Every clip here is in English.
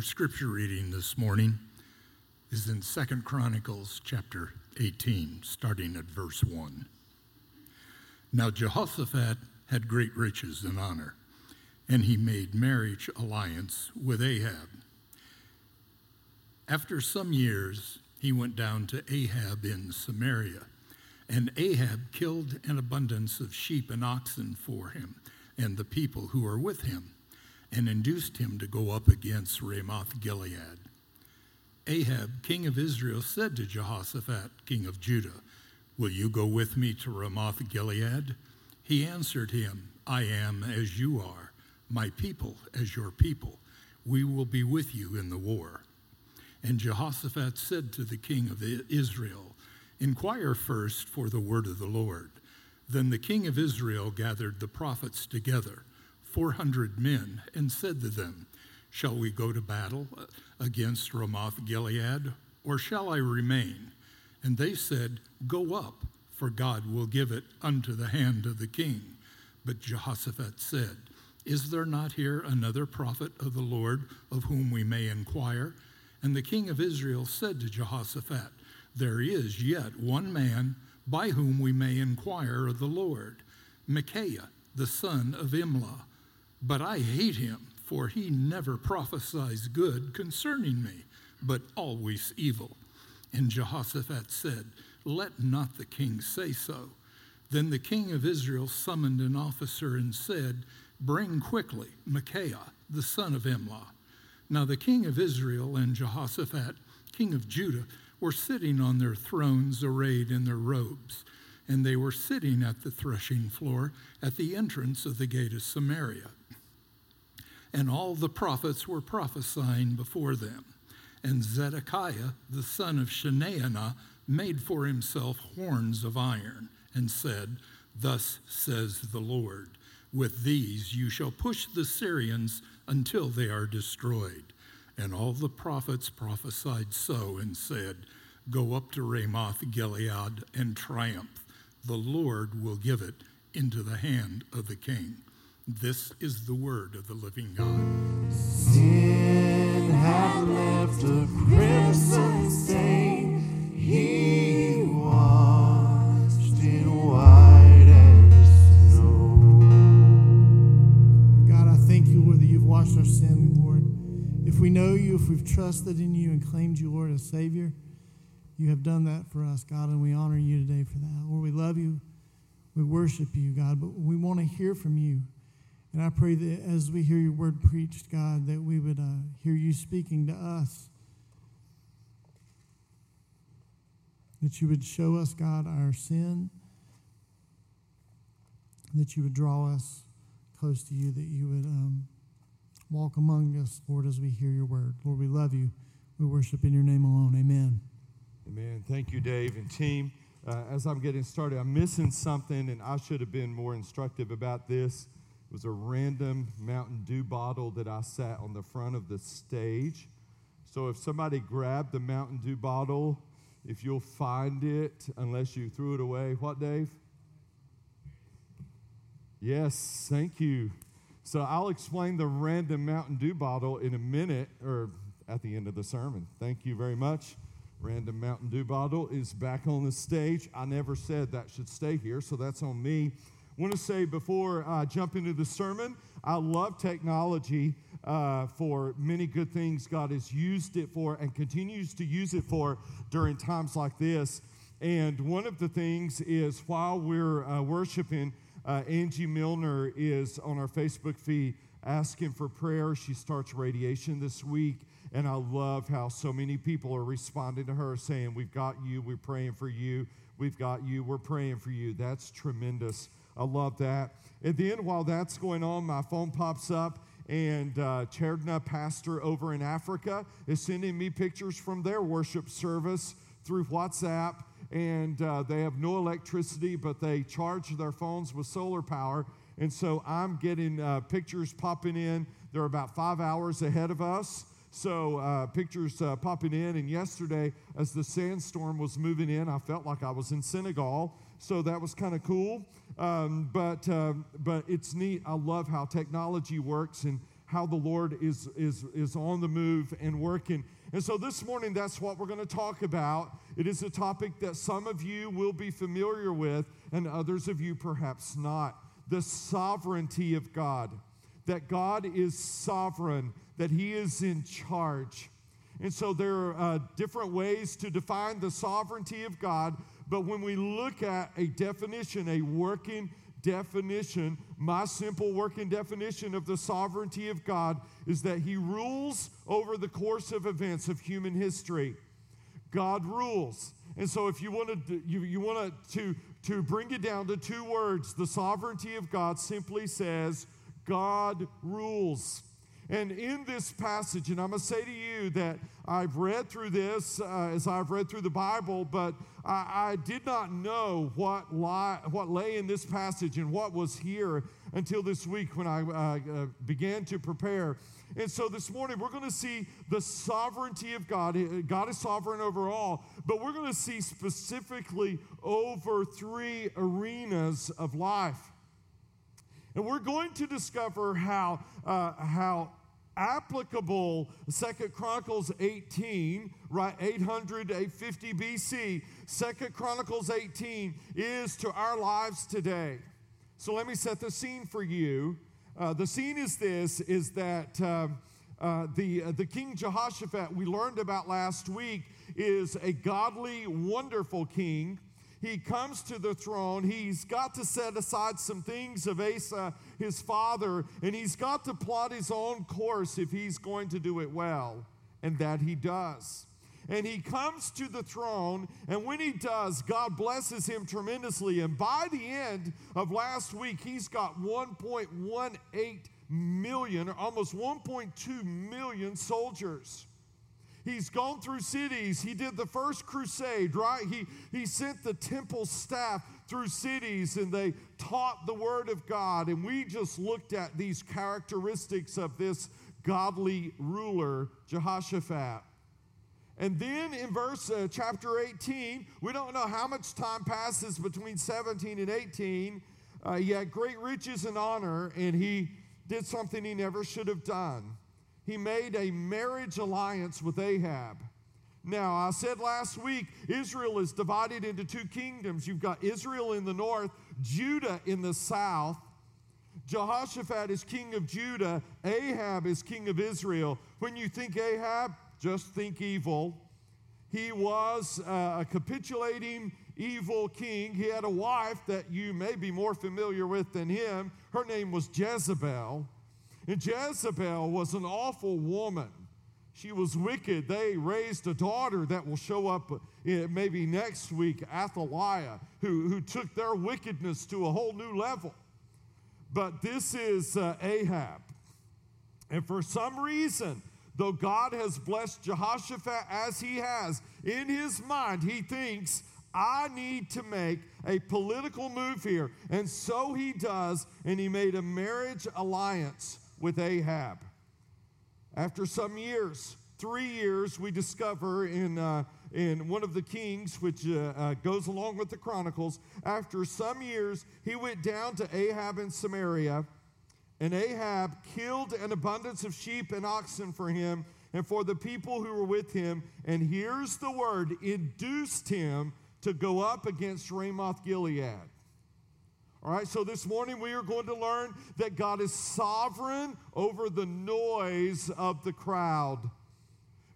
Our scripture reading this morning is in Second Chronicles chapter 18, starting at verse 1. Now Jehoshaphat had great riches and honor, and he made marriage alliance with Ahab. After some years, he went down to Ahab in Samaria, and Ahab killed an abundance of sheep and oxen for him and the people who were with him and induced him to go up against Ramoth Gilead. Ahab, king of Israel, said to Jehoshaphat, king of Judah, Will you go with me to Ramoth Gilead? He answered him, I am as you are, my people as your people. We will be with you in the war. And Jehoshaphat said to the king of Israel, Inquire first for the word of the Lord. Then the king of Israel gathered the prophets together 400 men and said to them, Shall we go to battle against Ramoth Gilead, or shall I remain? And they said, Go up, for God will give it unto the hand of the king. But Jehoshaphat said, Is there not here another prophet of the Lord of whom we may inquire? And the king of Israel said to Jehoshaphat, There is yet one man by whom we may inquire of the Lord, Micaiah, the son of Imlah but I hate him, for he never prophesies good concerning me, but always evil. And Jehoshaphat said, Let not the king say so. Then the king of Israel summoned an officer and said, Bring quickly Micaiah, the son of Imlah. Now the king of Israel and Jehoshaphat, king of Judah, were sitting on their thrones arrayed in their robes, and they were sitting at the threshing floor at the entrance of the gate of Samaria and all the prophets were prophesying before them. And Zedekiah, the son of Chenaanah, made for himself horns of iron and said, Thus says the Lord, with these you shall push the Syrians until they are destroyed. And all the prophets prophesied so and said, Go up to Ramoth Gilead and triumph. The Lord will give it into the hand of the king. This is the word of the living God. Sin had left a crimson stain. He washed in white as snow. God, I thank you, Lord, that you've washed our sin, Lord. If we know you, if we've trusted in you and claimed you, Lord, as Savior, you have done that for us, God, and we honor you today for that. Lord, we love you. We worship you, God, but we want to hear from you. And I pray that as we hear your word preached, God, that we would uh, hear you speaking to us. That you would show us, God, our sin. That you would draw us close to you. That you would um, walk among us, Lord, as we hear your word. Lord, we love you. We worship in your name alone. Amen. Amen. Thank you, Dave and team. Uh, as I'm getting started, I'm missing something, and I should have been more instructive about this. It was a random Mountain Dew bottle that I sat on the front of the stage. So if somebody grabbed the Mountain Dew bottle, if you'll find it, unless you threw it away, what, Dave? Yes, thank you. So I'll explain the random Mountain Dew bottle in a minute or at the end of the sermon. Thank you very much. Random Mountain Dew bottle is back on the stage. I never said that should stay here, so that's on me want to say before I jump into the sermon, I love technology uh, for many good things God has used it for and continues to use it for during times like this. And one of the things is while we're uh, worshiping, uh, Angie Milner is on our Facebook feed asking for prayer. She starts radiation this week. And I love how so many people are responding to her saying, We've got you, we're praying for you, we've got you, we're praying for you. That's tremendous. I love that. And then while that's going on, my phone pops up and uh, Cherdna pastor over in Africa is sending me pictures from their worship service through WhatsApp. And uh, they have no electricity, but they charge their phones with solar power. And so I'm getting uh, pictures popping in. They're about five hours ahead of us. So uh, pictures uh, popping in. And yesterday, as the sandstorm was moving in, I felt like I was in Senegal. So that was kind of cool. Um, but, uh, but it's neat. I love how technology works and how the Lord is, is, is on the move and working. And so this morning, that's what we're going to talk about. It is a topic that some of you will be familiar with, and others of you perhaps not. The sovereignty of God. That God is sovereign, that He is in charge. And so there are uh, different ways to define the sovereignty of God, but when we look at a definition, a working definition, my simple working definition of the sovereignty of God is that He rules over the course of events of human history. God rules. And so if you want to you, you want to to bring it down to two words, the sovereignty of God simply says God rules. And in this passage, and I'm going to say to you that I've read through this uh, as I've read through the Bible, but I, I did not know what, lie, what lay in this passage and what was here until this week when I uh, uh, began to prepare. And so this morning, we're going to see the sovereignty of God. God is sovereign over all, but we're going to see specifically over three arenas of life. And we're going to discover how, uh, how applicable Second Chronicles 18, right, 800, 850 BC, Second Chronicles 18 is to our lives today. So let me set the scene for you. Uh, the scene is this, is that um, uh, the, uh, the King Jehoshaphat we learned about last week is a godly, wonderful king he comes to the throne. He's got to set aside some things of Asa, his father, and he's got to plot his own course if he's going to do it well. And that he does. And he comes to the throne, and when he does, God blesses him tremendously. And by the end of last week, he's got 1.18 million, or almost 1.2 million soldiers. He's gone through cities. He did the first crusade, right? He, he sent the temple staff through cities and they taught the word of God. And we just looked at these characteristics of this godly ruler, Jehoshaphat. And then in verse uh, chapter 18, we don't know how much time passes between 17 and 18. Uh, he had great riches and honor, and he did something he never should have done he made a marriage alliance with Ahab. Now, I said last week, Israel is divided into two kingdoms. You've got Israel in the north, Judah in the south. Jehoshaphat is king of Judah, Ahab is king of Israel. When you think Ahab, just think evil. He was uh, a capitulating, evil king. He had a wife that you may be more familiar with than him. Her name was Jezebel. Jezebel was an awful woman. She was wicked. They raised a daughter that will show up uh, maybe next week, Athaliah, who, who took their wickedness to a whole new level. But this is uh, Ahab. And for some reason, though God has blessed Jehoshaphat as he has, in his mind, he thinks, I need to make a political move here. And so he does, and he made a marriage alliance with Ahab. After some years, three years, we discover in, uh, in one of the Kings, which uh, uh, goes along with the Chronicles, after some years, he went down to Ahab in Samaria, and Ahab killed an abundance of sheep and oxen for him and for the people who were with him. And here's the word induced him to go up against Ramoth Gilead. All right, so this morning we are going to learn that God is sovereign over the noise of the crowd.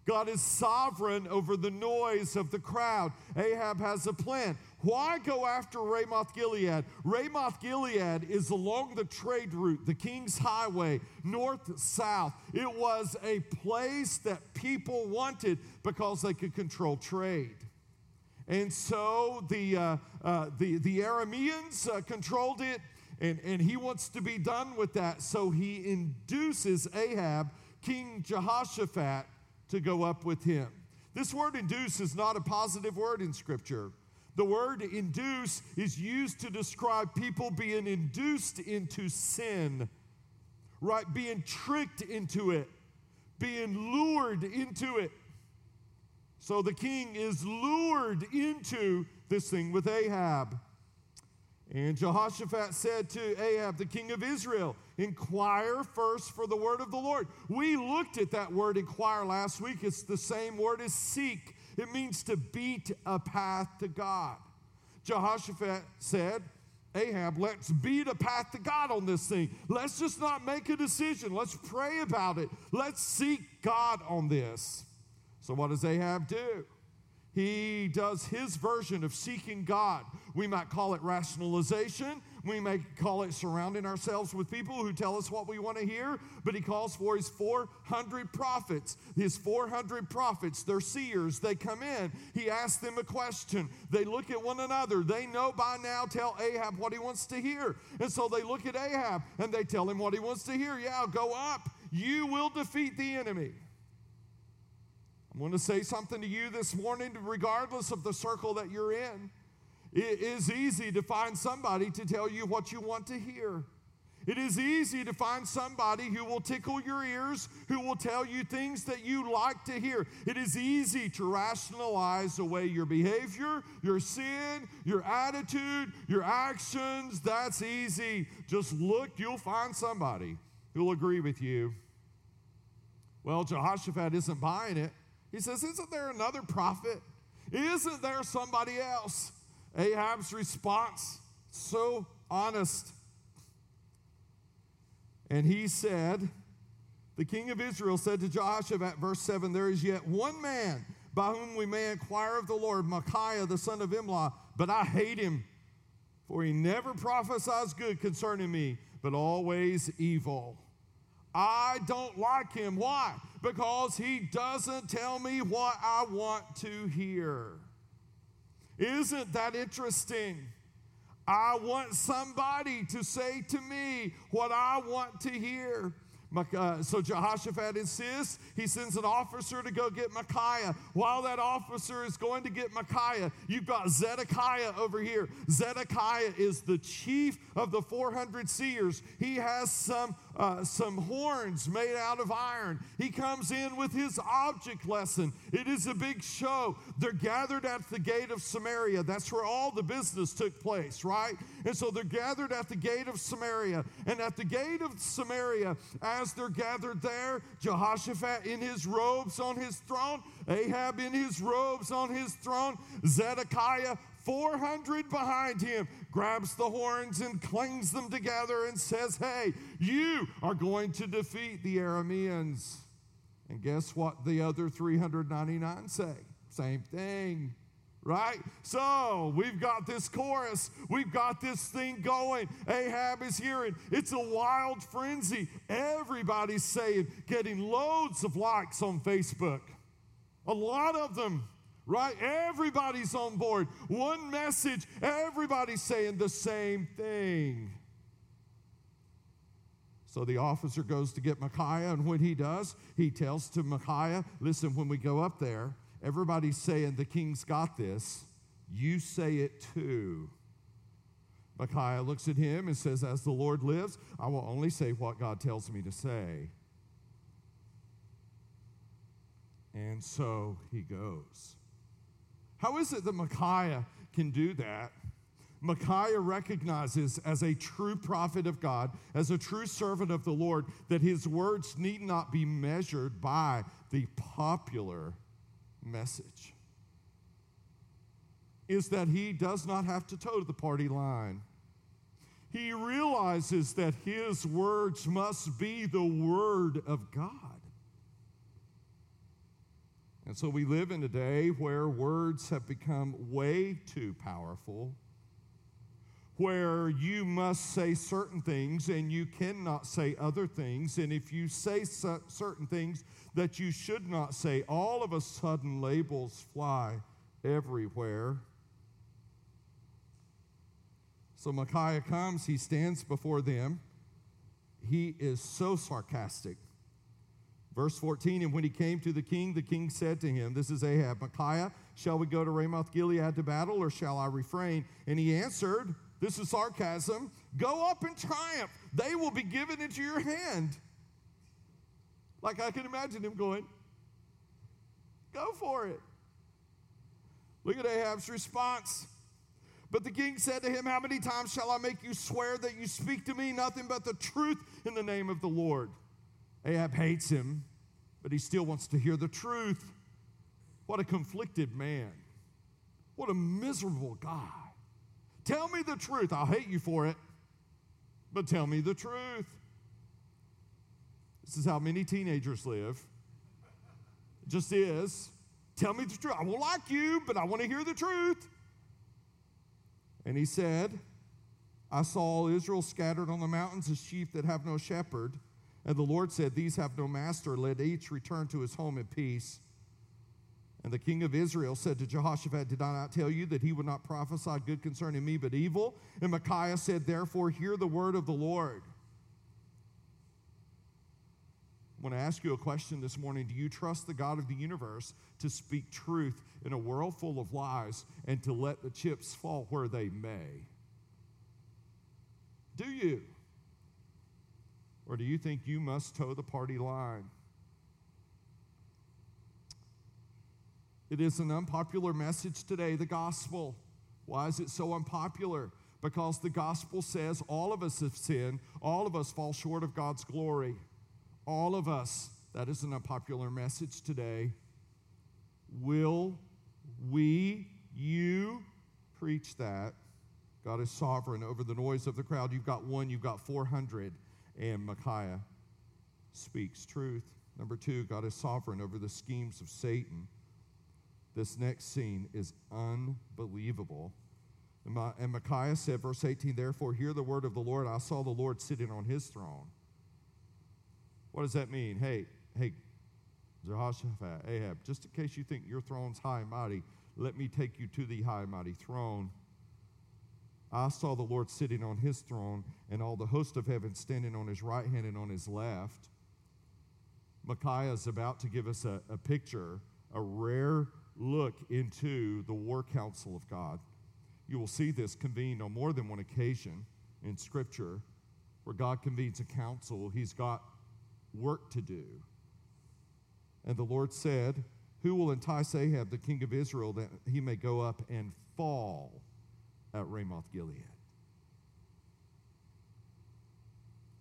God is sovereign over the noise of the crowd. Ahab has a plan. Why go after Ramoth Gilead? Ramoth Gilead is along the trade route, the King's Highway, north south. It was a place that people wanted because they could control trade. And so the, uh, uh, the, the Arameans uh, controlled it, and, and he wants to be done with that. So he induces Ahab, King Jehoshaphat, to go up with him. This word induce is not a positive word in Scripture. The word induce is used to describe people being induced into sin, right? Being tricked into it, being lured into it. So the king is lured into this thing with Ahab. And Jehoshaphat said to Ahab, the king of Israel, Inquire first for the word of the Lord. We looked at that word inquire last week. It's the same word as seek, it means to beat a path to God. Jehoshaphat said, Ahab, let's beat a path to God on this thing. Let's just not make a decision. Let's pray about it. Let's seek God on this. So, what does Ahab do? He does his version of seeking God. We might call it rationalization. We may call it surrounding ourselves with people who tell us what we want to hear. But he calls for his 400 prophets. His 400 prophets, they're seers. They come in. He asks them a question. They look at one another. They know by now, tell Ahab what he wants to hear. And so they look at Ahab and they tell him what he wants to hear. Yeah, go up. You will defeat the enemy. I want to say something to you this morning, regardless of the circle that you're in. It is easy to find somebody to tell you what you want to hear. It is easy to find somebody who will tickle your ears, who will tell you things that you like to hear. It is easy to rationalize away your behavior, your sin, your attitude, your actions. That's easy. Just look, you'll find somebody who'll agree with you. Well, Jehoshaphat isn't buying it. He says, Isn't there another prophet? Isn't there somebody else? Ahab's response, so honest. And he said, The king of Israel said to Jehoshaphat, verse 7, There is yet one man by whom we may inquire of the Lord, Micaiah the son of Imlah, but I hate him, for he never prophesies good concerning me, but always evil. I don't like him. Why? Because he doesn't tell me what I want to hear. Isn't that interesting? I want somebody to say to me what I want to hear. Uh, so Jehoshaphat insists. He sends an officer to go get Micaiah. While that officer is going to get Micaiah, you've got Zedekiah over here. Zedekiah is the chief of the 400 seers. He has some uh, some horns made out of iron. He comes in with his object lesson. It is a big show. They're gathered at the gate of Samaria. That's where all the business took place, right? And so they're gathered at the gate of Samaria. And at the gate of Samaria, as they're gathered there, Jehoshaphat in his robes on his throne, Ahab in his robes on his throne, Zedekiah 400 behind him, grabs the horns and clings them together and says, Hey, you are going to defeat the Arameans. And guess what the other 399 say? Same thing, right? So we've got this chorus, we've got this thing going. Ahab is hearing, it's a wild frenzy. Everybody's saying, getting loads of likes on Facebook. A lot of them right? Everybody's on board. One message, everybody's saying the same thing. So the officer goes to get Micaiah, and when he does, he tells to Micaiah, Listen, when we go up there, everybody's saying the king's got this. You say it too. Micaiah looks at him and says, As the Lord lives, I will only say what God tells me to say. And so he goes. How is it that Micaiah can do that? Micaiah recognizes as a true prophet of God, as a true servant of the Lord, that his words need not be measured by the popular message. Is that he does not have to toe the party line. He realizes that his words must be the word of God. And so we live in a day where words have become way too powerful, where you must say certain things and you cannot say other things. And if you say certain things that you should not say, all of a sudden labels fly everywhere. So Micaiah comes, he stands before them. He is so sarcastic. Verse 14, and when he came to the king, the king said to him, This is Ahab, Micaiah, shall we go to Ramoth Gilead to battle, or shall I refrain? And he answered, This is sarcasm, go up and triumph. They will be given into your hand. Like I can imagine him going, Go for it. Look at Ahab's response. But the king said to him, How many times shall I make you swear that you speak to me nothing but the truth in the name of the Lord? Ahab hates him, but he still wants to hear the truth. What a conflicted man. What a miserable guy. Tell me the truth. I'll hate you for it, but tell me the truth. This is how many teenagers live. It just is. Tell me the truth. I will like you, but I want to hear the truth. And he said, I saw Israel scattered on the mountains as sheep that have no shepherd. And the Lord said, These have no master. Let each return to his home in peace. And the king of Israel said to Jehoshaphat, Did I not tell you that he would not prophesy good concerning me, but evil? And Micaiah said, Therefore, hear the word of the Lord. I want to ask you a question this morning. Do you trust the God of the universe to speak truth in a world full of lies and to let the chips fall where they may? Do you? Or do you think you must toe the party line? It is an unpopular message today, the gospel. Why is it so unpopular? Because the gospel says all of us have sinned, all of us fall short of God's glory. All of us, that isn't a popular message today. Will we, you, preach that? God is sovereign over the noise of the crowd. You've got one, you've got 400, and Micaiah speaks truth. Number two, God is sovereign over the schemes of Satan. This next scene is unbelievable. And Micaiah said, verse 18, Therefore, hear the word of the Lord. I saw the Lord sitting on his throne. What does that mean? Hey, hey, Jehoshaphat, Ahab, just in case you think your throne's high and mighty, let me take you to the high and mighty throne. I saw the Lord sitting on his throne, and all the host of heaven standing on his right hand and on his left. Micaiah is about to give us a, a picture, a rare look into the war council of God. You will see this convened on more than one occasion in Scripture where God convenes a council. He's got work to do. And the Lord said, Who will entice Ahab, the king of Israel, that he may go up and fall at Ramoth Gilead?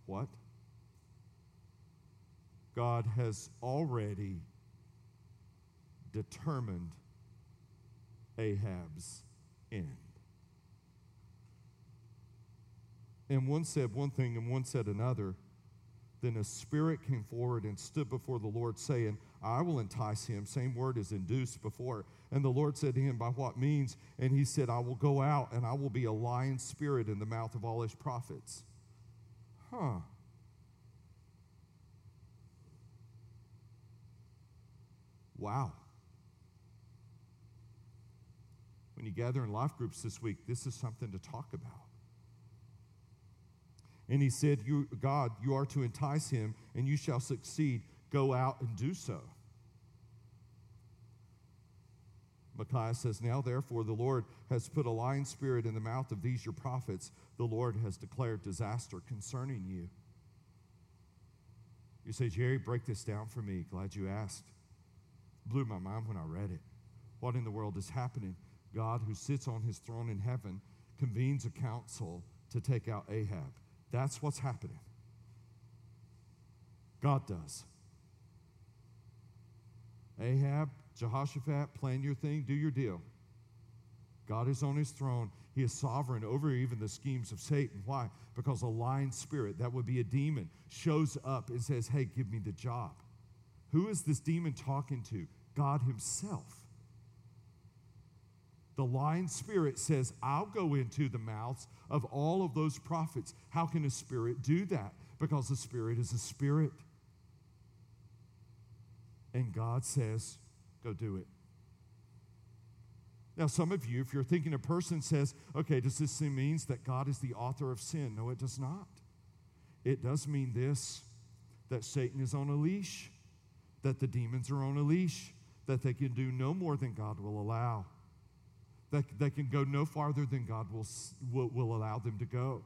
What? God has already determined Ahab's end. And one said one thing and one said another. Then a spirit came forward and stood before the Lord, saying, I will entice him. Same word as induced before. And the Lord said to him, By what means? And he said, I will go out and I will be a lying spirit in the mouth of all his prophets. Huh. Wow. When you gather in life groups this week, this is something to talk about. And he said, you, God, you are to entice him, and you shall succeed. Go out and do so. Micaiah says, Now therefore the Lord has put a lying spirit in the mouth of these your prophets. The Lord has declared disaster concerning you. You say, Jerry, break this down for me. Glad you asked. Blew my mind when I read it. What in the world is happening? God, who sits on his throne in heaven, convenes a council to take out Ahab. That's what's happening. God does. Ahab, Jehoshaphat, plan your thing, do your deal. God is on his throne. He is sovereign over even the schemes of Satan. Why? Because a lying spirit, that would be a demon, shows up and says, Hey, give me the job. Who is this demon talking to? God Himself. The lying spirit says, I'll go into the mouths of all of those prophets. How can a spirit do that? Because the spirit is a spirit. And God says, go do it. Now, some of you, if you're thinking a person says, okay, does this mean that God is the author of sin? No, it does not. It does mean this that Satan is on a leash, that the demons are on a leash, that they can do no more than God will allow that they can go no farther than God will, will, will allow them to go.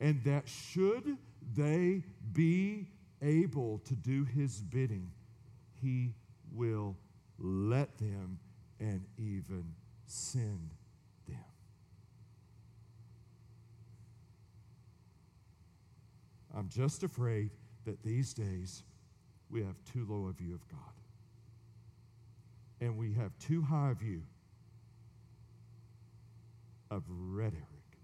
And that should they be able to do his bidding, he will let them and even send them. I'm just afraid that these days we have too low a view of God. And we have too high a view of rhetoric,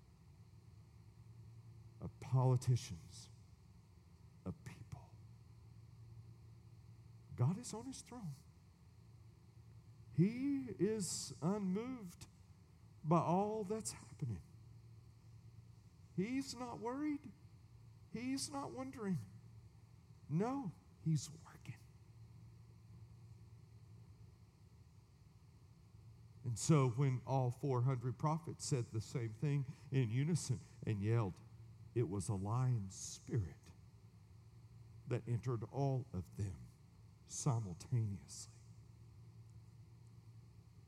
of politicians, of people. God is on his throne. He is unmoved by all that's happening. He's not worried. He's not wondering. No, he's working. And so when all 400 prophets said the same thing in unison and yelled, it was a lion spirit that entered all of them simultaneously.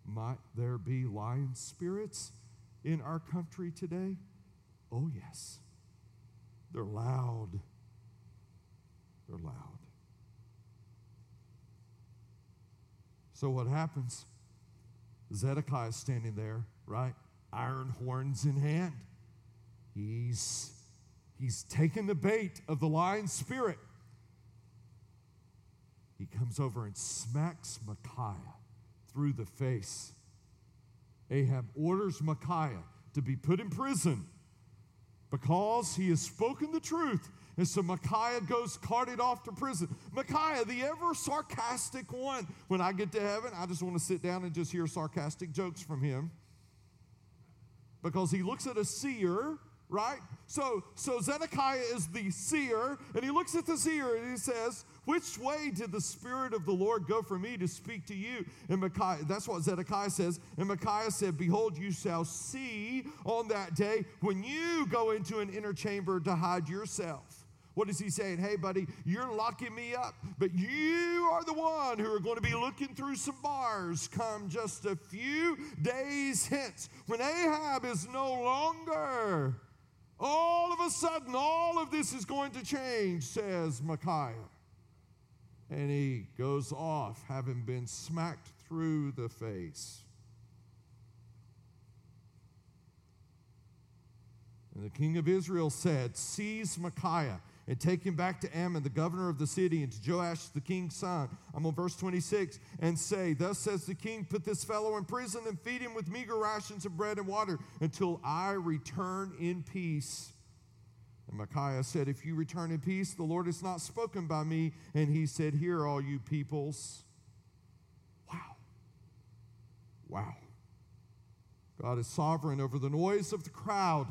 Might there be lion spirits in our country today? Oh, yes. They're loud. They're loud. So, what happens? Zedekiah is standing there, right? Iron horns in hand. He's, he's taken the bait of the lion spirit. He comes over and smacks Micaiah through the face. Ahab orders Micaiah to be put in prison because he has spoken the truth. And so Micaiah goes carted off to prison. Micaiah, the ever sarcastic one. When I get to heaven, I just want to sit down and just hear sarcastic jokes from him. Because he looks at a seer, right? So, so Zedekiah is the seer, and he looks at the seer and he says, which way did the Spirit of the Lord go for me to speak to you? And Micaiah, that's what Zedekiah says. And Micaiah said, Behold, you shall see on that day when you go into an inner chamber to hide yourself. What is he saying? Hey, buddy, you're locking me up, but you are the one who are going to be looking through some bars come just a few days hence when Ahab is no longer. All of a sudden, all of this is going to change, says Micaiah and he goes off, having been smacked through the face. And the king of Israel said, Seize Micaiah and take him back to Amon, the governor of the city, and to Joash, the king's son. I'm on verse 26, and say, Thus says the king, Put this fellow in prison and feed him with meager rations of bread and water until I return in peace. And Micaiah said, If you return in peace, the Lord has not spoken by me. And he said, Hear, all you peoples. Wow. Wow. God is sovereign over the noise of the crowd.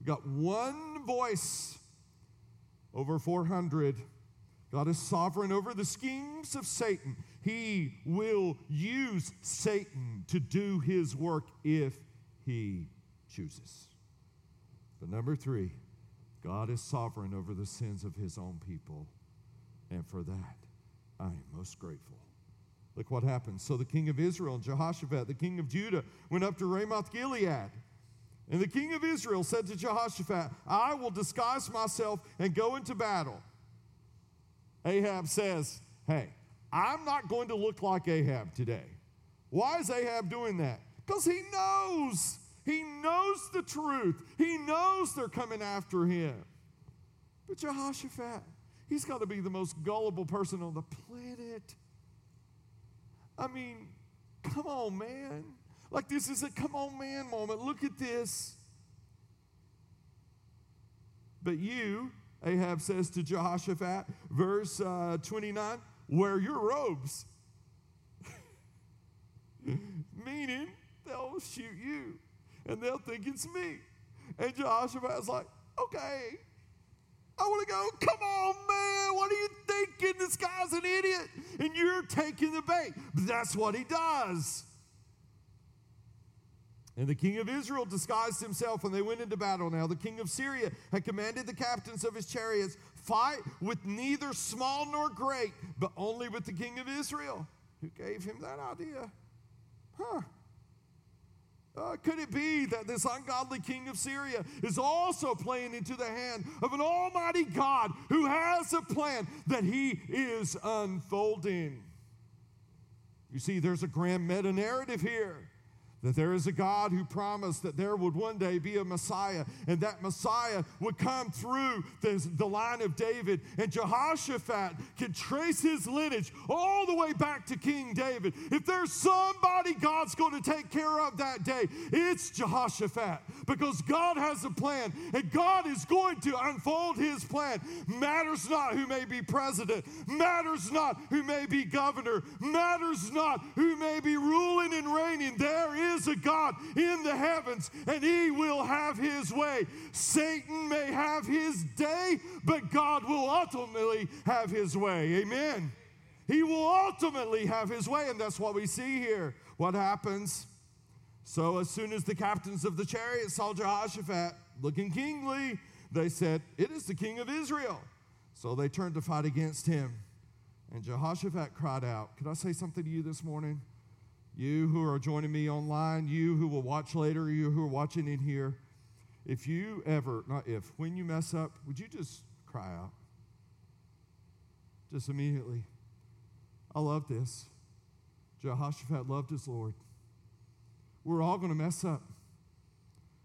We got one voice over 400. God is sovereign over the schemes of Satan. He will use Satan to do his work if he chooses. But number three, God is sovereign over the sins of his own people. And for that, I am most grateful. Look what happens. So the king of Israel and Jehoshaphat, the king of Judah, went up to Ramoth Gilead. And the king of Israel said to Jehoshaphat, I will disguise myself and go into battle. Ahab says, Hey, I'm not going to look like Ahab today. Why is Ahab doing that? Because he knows he knows the truth. He knows they're coming after him. But Jehoshaphat, he's got to be the most gullible person on the planet. I mean, come on, man. Like, this is a come on, man moment. Look at this. But you, Ahab says to Jehoshaphat, verse uh, 29, wear your robes. Meaning, they'll shoot you and they'll think it's me. And Jehoshaphat's like, okay, I want to go. Come on, man. What are you thinking? This guy's an idiot. And you're taking the bait. But that's what he does. And the king of Israel disguised himself and they went into battle. Now, the king of Syria had commanded the captains of his chariots fight with neither small nor great, but only with the king of Israel. Who gave him that idea? Huh. Uh, could it be that this ungodly king of Syria is also playing into the hand of an almighty God who has a plan that he is unfolding? You see, there's a grand meta narrative here. That there is a God who promised that there would one day be a Messiah, and that Messiah would come through the, the line of David. And Jehoshaphat can trace his lineage all the way back to King David. If there's somebody God's going to take care of that day, it's Jehoshaphat because God has a plan, and God is going to unfold his plan. Matters not who may be president, matters not who may be governor, matters not who may be ruling and reigning. There is is a God in the heavens, and he will have his way. Satan may have his day, but God will ultimately have his way. Amen. He will ultimately have his way, and that's what we see here. What happens? So, as soon as the captains of the chariot saw Jehoshaphat looking kingly, they said, It is the king of Israel. So they turned to fight against him. And Jehoshaphat cried out, Can I say something to you this morning? You who are joining me online, you who will watch later, you who are watching in here, if you ever, not if, when you mess up, would you just cry out? Just immediately. I love this. Jehoshaphat loved his Lord. We're all going to mess up.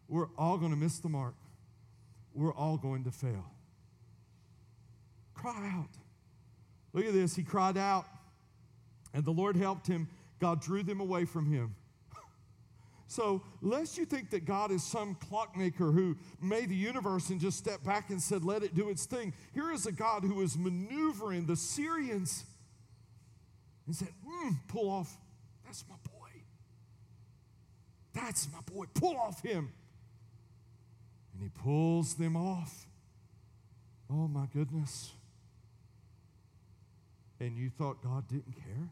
We're all going to miss the mark. We're all going to fail. Cry out. Look at this. He cried out, and the Lord helped him God drew them away from him. So, lest you think that God is some clockmaker who made the universe and just stepped back and said, let it do its thing, here is a God who is maneuvering the Syrians and said, mm, pull off. That's my boy. That's my boy. Pull off him. And he pulls them off. Oh, my goodness. And you thought God didn't care?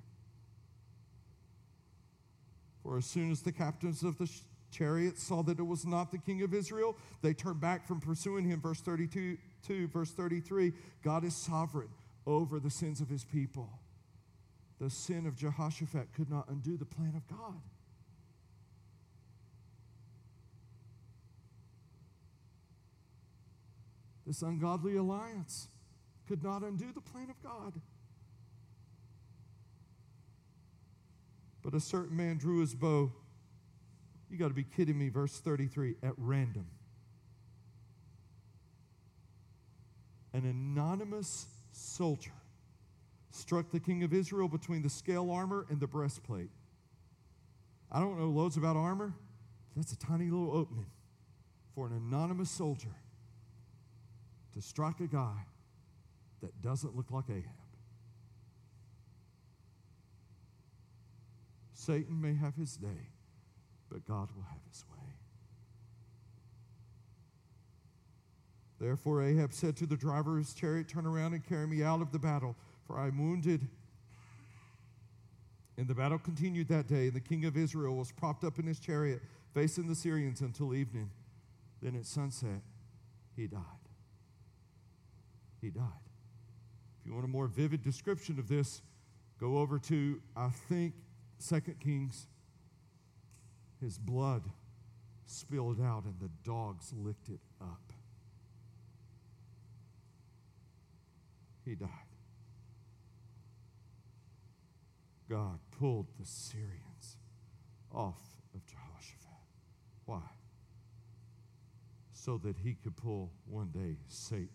For as soon as the captains of the chariots saw that it was not the king of Israel, they turned back from pursuing him. Verse 32, two, verse 33 God is sovereign over the sins of his people. The sin of Jehoshaphat could not undo the plan of God. This ungodly alliance could not undo the plan of God. But a certain man drew his bow. You got to be kidding me, verse 33, at random. An anonymous soldier struck the king of Israel between the scale armor and the breastplate. I don't know loads about armor. That's a tiny little opening for an anonymous soldier to strike a guy that doesn't look like Ahab. Satan may have his day, but God will have his way. Therefore, Ahab said to the driver of his chariot, Turn around and carry me out of the battle, for I am wounded. And the battle continued that day, and the king of Israel was propped up in his chariot, facing the Syrians until evening. Then at sunset, he died. He died. If you want a more vivid description of this, go over to, I think, Second Kings, his blood spilled out and the dogs licked it up. He died. God pulled the Syrians off of Jehoshaphat. Why? So that he could pull one day Satan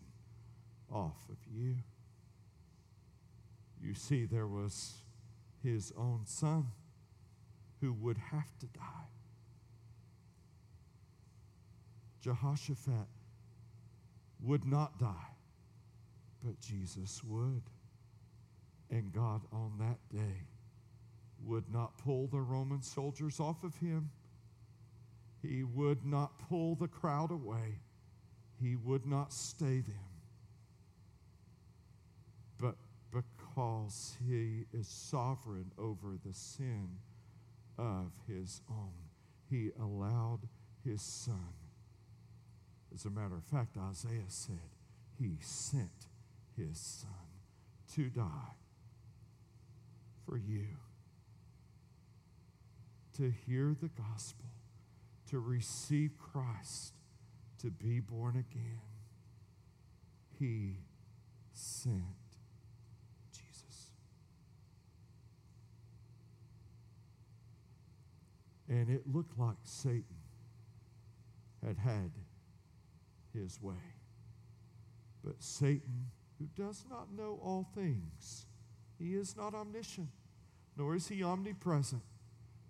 off of you. You see, there was his own son who would have to die. Jehoshaphat would not die, but Jesus would. And God on that day would not pull the Roman soldiers off of him. He would not pull the crowd away. He would not stay them. But because he is sovereign over the sin of his own. He allowed his son. As a matter of fact, Isaiah said he sent his son to die for you. To hear the gospel, to receive Christ, to be born again. He sent And it looked like Satan had had his way. But Satan, who does not know all things, he is not omniscient, nor is he omnipresent,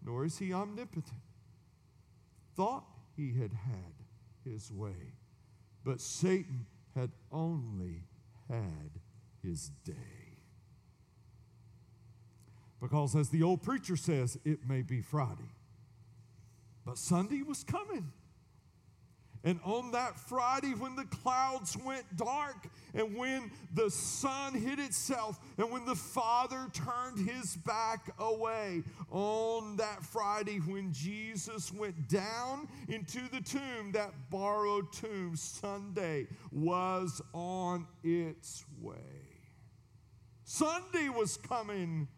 nor is he omnipotent, thought he had had his way. But Satan had only had his day. Because, as the old preacher says, it may be Friday, but Sunday was coming. And on that Friday, when the clouds went dark, and when the sun hid itself, and when the Father turned his back away, on that Friday, when Jesus went down into the tomb, that borrowed tomb, Sunday was on its way. Sunday was coming.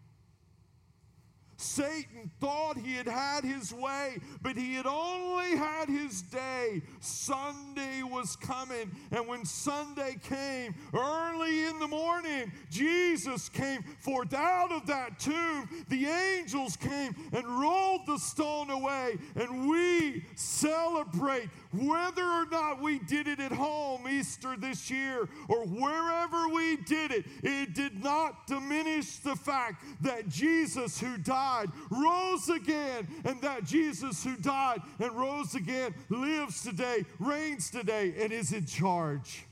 Satan thought he had had his way, but he had only had his day. Sunday was coming, and when Sunday came, early in the morning, Jesus came forth out of that tomb. The angels came and rolled the stone away, and we celebrate whether or not we did it at home Easter this year or wherever we did it. It did not diminish the fact that Jesus, who died, rose again, and that Jesus who died and rose again lives today, reigns today, and is in charge.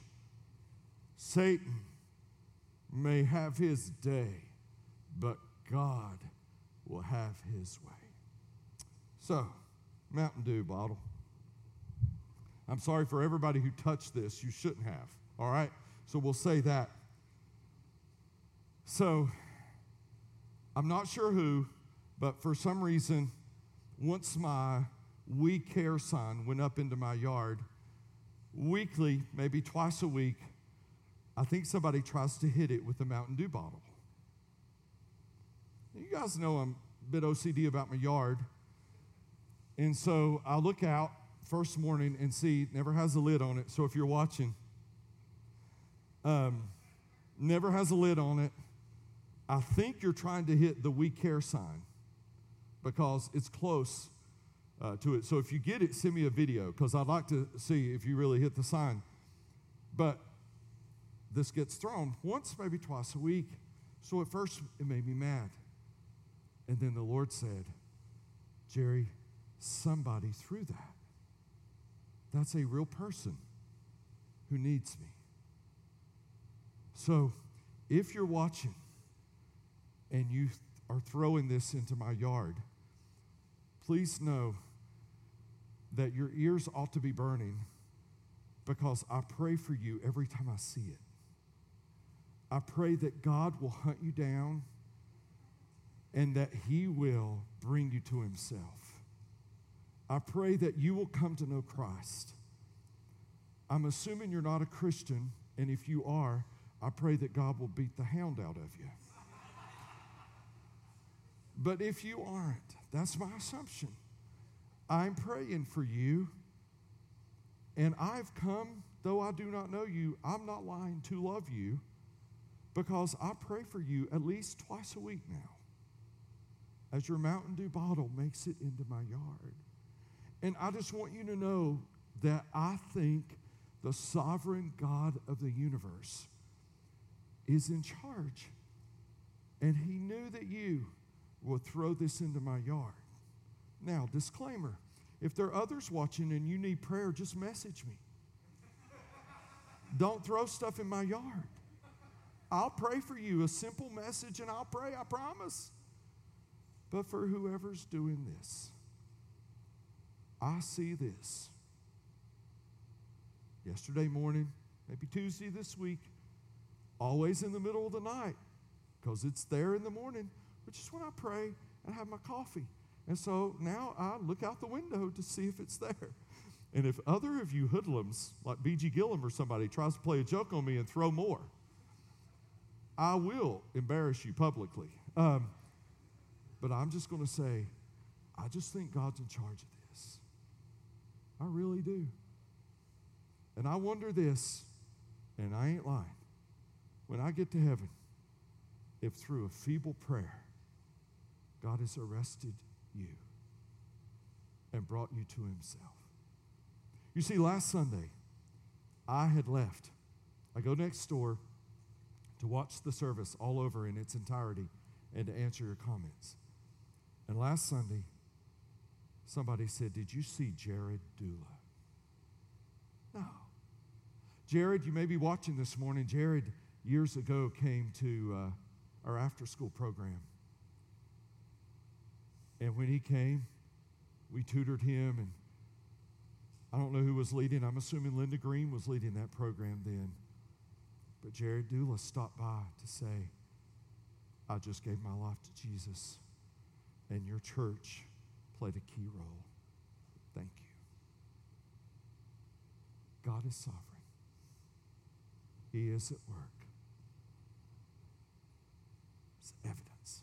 Satan may have his day, but God will have his way. So, Mountain Dew bottle. I'm sorry for everybody who touched this. You shouldn't have. All right? So we'll say that. So, I'm not sure who, but for some reason, once my We Care sign went up into my yard, weekly, maybe twice a week, I think somebody tries to hit it with a Mountain Dew bottle. You guys know I'm a bit OCD about my yard. And so I look out first morning and see never has a lid on it. So if you're watching, um, never has a lid on it. I think you're trying to hit the We Care sign because it's close uh, to it. So if you get it, send me a video because I'd like to see if you really hit the sign. But this gets thrown once, maybe twice a week. So at first, it made me mad. And then the Lord said, Jerry, somebody threw that. That's a real person who needs me. So if you're watching and you are throwing this into my yard, please know that your ears ought to be burning because I pray for you every time I see it. I pray that God will hunt you down and that He will bring you to Himself. I pray that you will come to know Christ. I'm assuming you're not a Christian, and if you are, I pray that God will beat the hound out of you. But if you aren't, that's my assumption. I'm praying for you. And I've come, though I do not know you, I'm not lying to love you because I pray for you at least twice a week now as your Mountain Dew bottle makes it into my yard. And I just want you to know that I think the sovereign God of the universe is in charge. And he knew that you will throw this into my yard. Now, disclaimer if there are others watching and you need prayer, just message me. Don't throw stuff in my yard. I'll pray for you, a simple message, and I'll pray, I promise. But for whoever's doing this, I see this. Yesterday morning, maybe Tuesday this week, always in the middle of the night, because it's there in the morning which is when I pray and have my coffee. And so now I look out the window to see if it's there. And if other of you hoodlums, like B.G. Gillum or somebody, tries to play a joke on me and throw more, I will embarrass you publicly. Um, but I'm just going to say, I just think God's in charge of. I really do. And I wonder this, and I ain't lying. When I get to heaven, if through a feeble prayer, God has arrested you. and brought you to himself. You see, last Sunday, I had left. I go next door to watch the service all over in its entirety and to answer your comments. And last Sunday, somebody said, Did you see Jared Dula? No. Jared, you may be watching this morning. Jared, years ago, came to uh, our after school program. And when he came, we tutored him, and I don't know who was leading. I'm assuming Linda Green was leading that program then. But Jared Dula stopped by to say, I just gave my life to Jesus, and your church played a key role. Thank you. God is sovereign, He is at work. It's evidence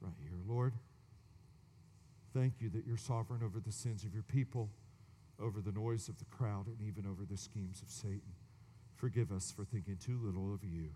right here. Lord, thank you that you're sovereign over the sins of your people, over the noise of the crowd, and even over the schemes of Satan. Forgive us for thinking too little of you.